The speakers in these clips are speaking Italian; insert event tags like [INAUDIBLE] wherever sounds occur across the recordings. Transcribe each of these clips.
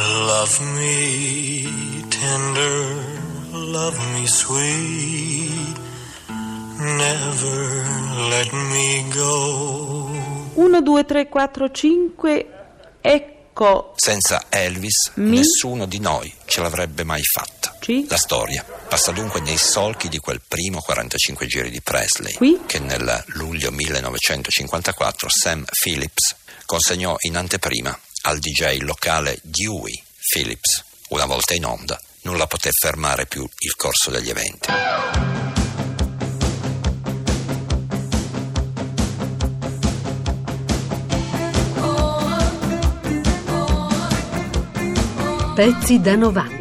Love me tender, love me sweet, never let me go. 1, 2, 3, 4, 5, ecco. Senza Elvis Mi? nessuno di noi ce l'avrebbe mai fatta. Ci? La storia passa dunque nei solchi di quel primo 45 giri di Presley Qui? che nel luglio 1954 Sam Phillips consegnò in anteprima al DJ locale Dewey Phillips. Una volta in onda nulla poté fermare più il corso degli eventi. Pezzi da 90.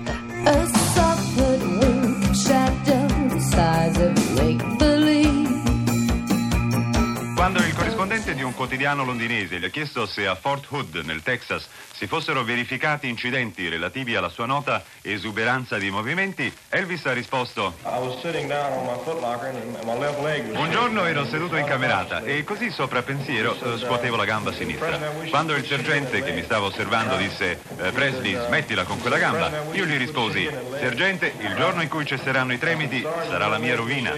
Quando il corrispondente di un quotidiano londinese gli ha chiesto se a Fort Hood, nel Texas, si fossero verificati incidenti relativi alla sua nota esuberanza di movimenti, Elvis ha risposto Un giorno ero seduto in camerata e così sopra pensiero eh, scuotevo la gamba sinistra. Quando il sergente che mi stava osservando disse eh, Presley smettila con quella gamba, io gli risposi Sergente, il giorno in cui cesseranno i tremiti sarà la mia rovina.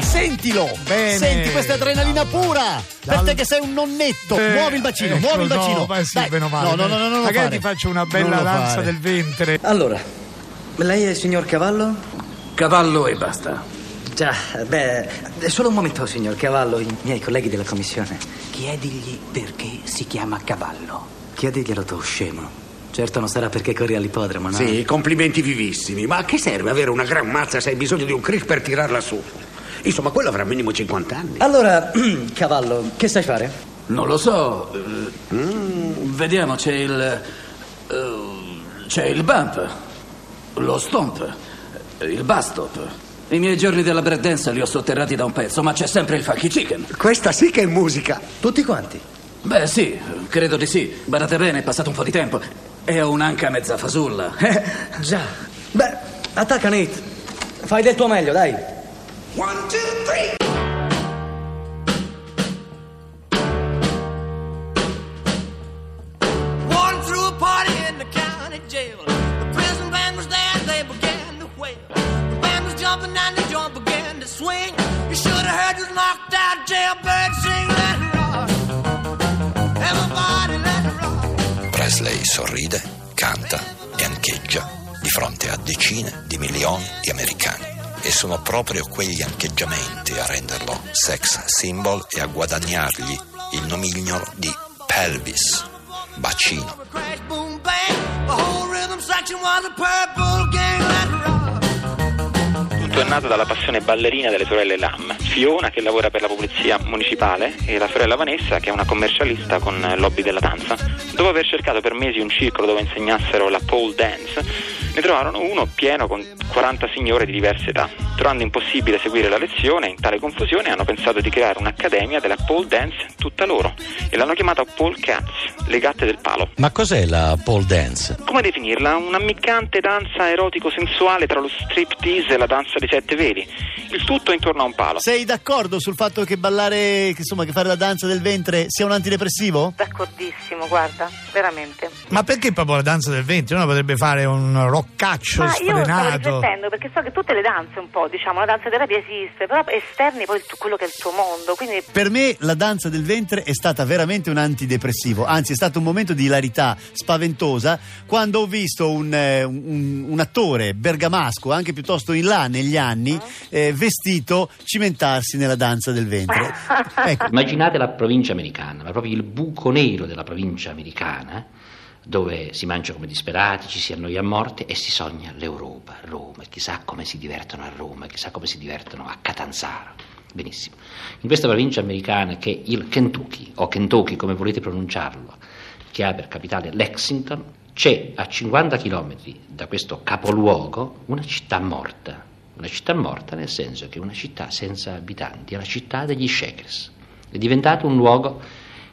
Sentilo! Bene. Senti questa adrenalina pura! Per te che sei un nonnetto! Eh, muovi il bacino, ecco, muovi il bacino! No, ma sì, Dai. bene o male. No, no, no, no, lo Magari fare. ti faccio una bella danza fare. del ventre. Allora, lei è il signor Cavallo? Cavallo e basta. Già, beh, solo un momento, signor Cavallo, i miei colleghi della commissione. Chiedigli perché si chiama Cavallo. Chiediglielo tu, scemo. Certo non sarà perché corri all'ippodromo, no? Sì, complimenti vivissimi. Ma a che serve avere una gran mazza se hai bisogno di un Chris per tirarla su? Insomma, quello avrà minimo 50 anni. Allora, [CLEARS THROAT] Cavallo, che sai fare? Non lo so. mm, vediamo, c'è il. eh, c'è il bump, lo stomp, il bastop. I miei giorni della breakdance li ho sotterrati da un pezzo, ma c'è sempre il funky chicken. Questa sì che è musica. Tutti quanti? Beh, sì, credo di sì. Badate bene, è passato un po' di tempo. E ho un'anca mezza fasulla. [LAUGHS] Già. Beh, attacca Nate. Fai del tuo meglio, dai. Walking through a party in the county jail. The prison band was there they began to wail. The band was jumping and the joint began to swing. You should have heard this knocked out jailbird sing. Let it rock. Everybody let it rock. Presley sorride, canta e ancheggia di fronte a decine di milioni di americani. E sono proprio quegli ancheggiamenti a renderlo sex symbol e a guadagnargli il nomignolo di pelvis, bacino. Tutto è nato dalla passione ballerina delle sorelle Lam. Fiona che lavora per la polizia municipale e la sorella Vanessa che è una commercialista con lobby della danza. Dopo aver cercato per mesi un circolo dove insegnassero la pole dance, ne trovarono uno pieno con 40 signore di diverse età. Trovando impossibile seguire la lezione, in tale confusione hanno pensato di creare un'accademia della pole dance tutta loro e l'hanno chiamata Pole Cats, le gatte del palo. Ma cos'è la pole dance? Come definirla? Un'ammiccante danza erotico-sensuale tra lo striptease e la danza dei sette veli. Il tutto intorno a un palo. Sei d'accordo sul fatto che ballare, che, insomma, che fare la danza del ventre sia un antidepressivo? D'accordissimo, guarda, veramente. Ma perché proprio la danza del ventre? Uno potrebbe fare un roccaccio Ma io stavo sfrenato. riflettendo perché so che tutte le danze un po', diciamo, la danza terapia esiste, però esterni poi quello che è il tuo mondo, quindi Per me la danza del ventre è stata veramente un antidepressivo, anzi è stato un momento di ilarità spaventosa quando ho visto un, eh, un- un attore bergamasco, anche piuttosto in là negli anni, eh, vestito cimentarsi nella danza del ventre. [LAUGHS] Ecco, Immaginate la provincia americana, ma proprio il buco nero della provincia americana, dove si mangia come disperati, ci si annoia a morte e si sogna l'Europa, Roma, chissà come si divertono a Roma, chissà come si divertono a Catanzaro. Benissimo. In questa provincia americana che il Kentucky, o Kentucky come volete pronunciarlo, che ha per capitale Lexington, c'è a 50 km da questo capoluogo una città morta. Una città morta nel senso che è una città senza abitanti, è la città degli Shakers. È diventato un luogo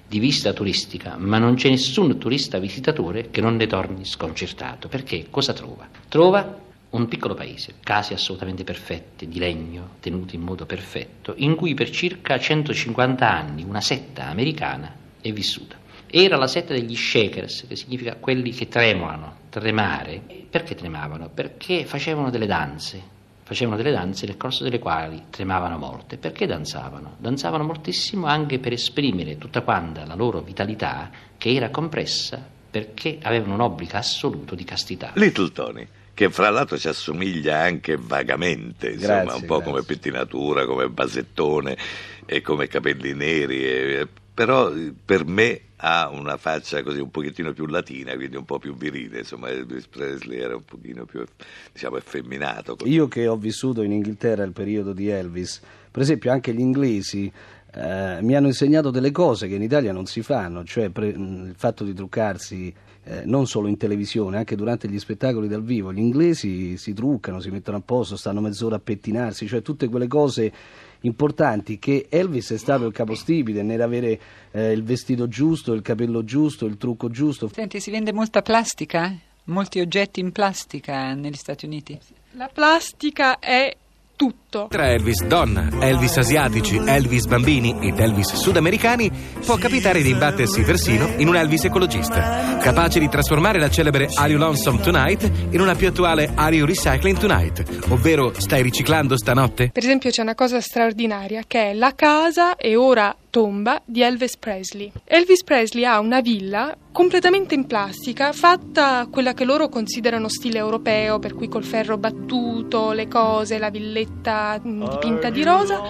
di visita turistica, ma non c'è nessun turista visitatore che non ne torni sconcertato. Perché cosa trova? Trova un piccolo paese, case assolutamente perfette, di legno, tenuti in modo perfetto, in cui per circa 150 anni una setta americana è vissuta. Era la setta degli shakers, che significa quelli che tremolano, tremare. Perché tremavano? Perché facevano delle danze, facevano delle danze nel corso delle quali tremavano morte. Perché danzavano? Danzavano moltissimo anche per esprimere tutta quanta la loro vitalità che era compressa perché avevano un obbligo assoluto di castità. Little Tony, che fra l'altro ci assomiglia anche vagamente, insomma, Grazie, un po' grazie. come pettinatura, come basettone e come capelli neri, e- però eh, per me ha una faccia così un pochettino più latina, quindi un po' più virile, insomma Elvis Presley era un pochino più, diciamo, effeminato. Io che ho vissuto in Inghilterra il periodo di Elvis, per esempio anche gli inglesi eh, mi hanno insegnato delle cose che in Italia non si fanno, cioè pre- il fatto di truccarsi eh, non solo in televisione, anche durante gli spettacoli dal vivo. Gli inglesi si truccano, si mettono a posto, stanno mezz'ora a pettinarsi, cioè tutte quelle cose importanti che Elvis è stato il capostipite nell'avere eh, il vestito giusto, il capello giusto, il trucco giusto. Senti, si vende molta plastica? Molti oggetti in plastica negli Stati Uniti? La plastica è tutto. Tra Elvis donna, Elvis asiatici, Elvis bambini ed Elvis sudamericani può capitare di imbattersi persino in un Elvis ecologista, capace di trasformare la celebre Are You Lonesome Tonight in una più attuale Are You Recycling Tonight, ovvero stai riciclando stanotte? Per esempio c'è una cosa straordinaria che è la casa e ora tomba di Elvis Presley. Elvis Presley ha una villa completamente in plastica, fatta quella che loro considerano stile europeo, per cui col ferro battuto, le cose, la villetta mh, dipinta di rosa.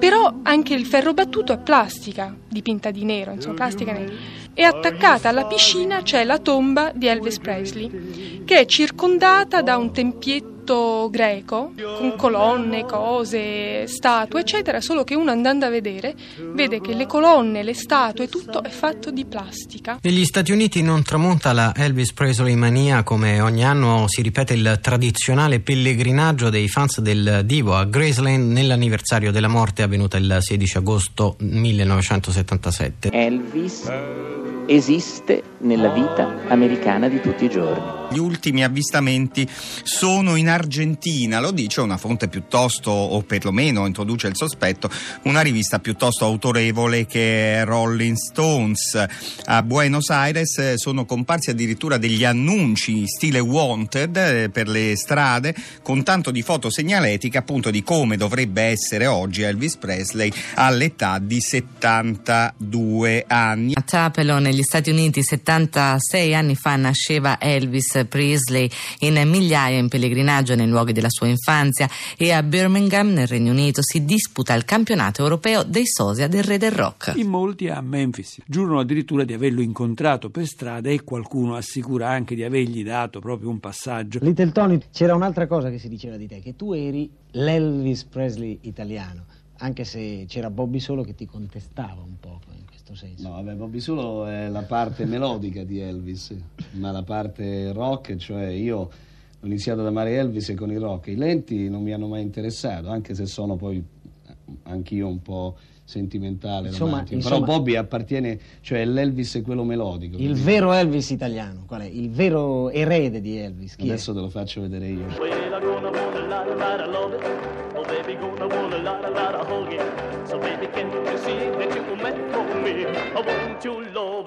Però anche il ferro battuto è plastica, dipinta di nero, insomma, plastica nera. E attaccata alla piscina c'è la tomba di Elvis Presley, che è circondata da un tempietto greco, con colonne, cose, statue, eccetera, solo che uno andando a vedere vede che le colonne, le statue, tutto è fatto di plastica. Negli Stati Uniti non tramonta la Elvis Presley mania come ogni anno si ripete il tradizionale pellegrinaggio dei fans del divo a Graceland nell'anniversario della morte avvenuta il 16 agosto 1977. Elvis esiste nella vita americana di tutti i giorni. Gli ultimi avvistamenti sono in Argentina, lo dice una fonte piuttosto, o perlomeno introduce il sospetto, una rivista piuttosto autorevole che è Rolling Stones. A Buenos Aires eh, sono comparsi addirittura degli annunci stile wanted eh, per le strade con tanto di foto segnaletica appunto di come dovrebbe essere oggi Elvis Presley all'età di 72 anni. A Tupelo negli Stati Uniti 76 anni fa nasceva Elvis Presley in migliaia in pellegrinaggio nei luoghi della sua infanzia e a Birmingham nel Regno Unito si disputa il campionato europeo dei sosia del re del rock. In molti a Memphis giurano addirittura di averlo incontrato per strada e qualcuno assicura anche di avergli dato proprio un passaggio. Little Tony, c'era un'altra cosa che si diceva di te, che tu eri l'Elvis Presley italiano, anche se c'era Bobby Solo che ti contestava un poco in questo senso. No, vabbè, Bobby Solo è la parte [LAUGHS] melodica di Elvis, ma la parte rock, cioè io ho iniziato ad amare Elvis con i rock. I lenti non mi hanno mai interessato, anche se sono poi anch'io un po' sentimentale, Insomma, romantico. insomma- però Bobby appartiene, cioè l'Elvis è quello melodico. Il quindi- vero Elvis italiano, qual è? Il vero erede di Elvis, chi Adesso te lo faccio vedere io. Oh. Oh.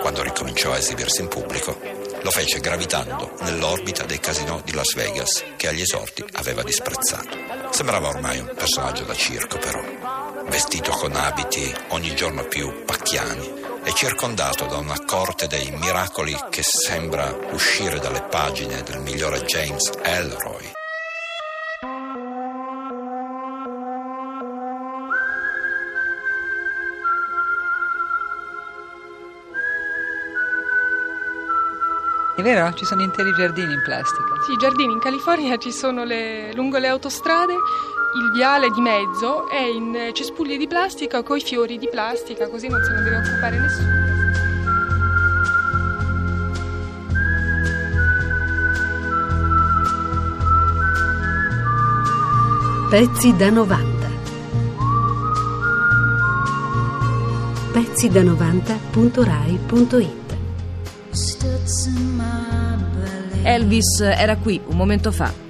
Quando ricominciò a esibirsi in pubblico, lo fece gravitando nell'orbita dei casinò di Las Vegas, che agli esordi aveva disprezzato. Sembrava ormai un personaggio da circo, però, vestito con abiti ogni giorno più pacchiani e circondato da una corte dei miracoli che sembra uscire dalle pagine del migliore James Elroy. È vero? Ci sono interi giardini in plastica. Sì, i giardini in California ci sono le- lungo le autostrade, il viale di mezzo è in cespugli di plastica coi fiori di plastica, così non se ne deve occupare nessuno. Pezzi da 90. Pezzi da 90.rai.it Elvis era qui un momento fa.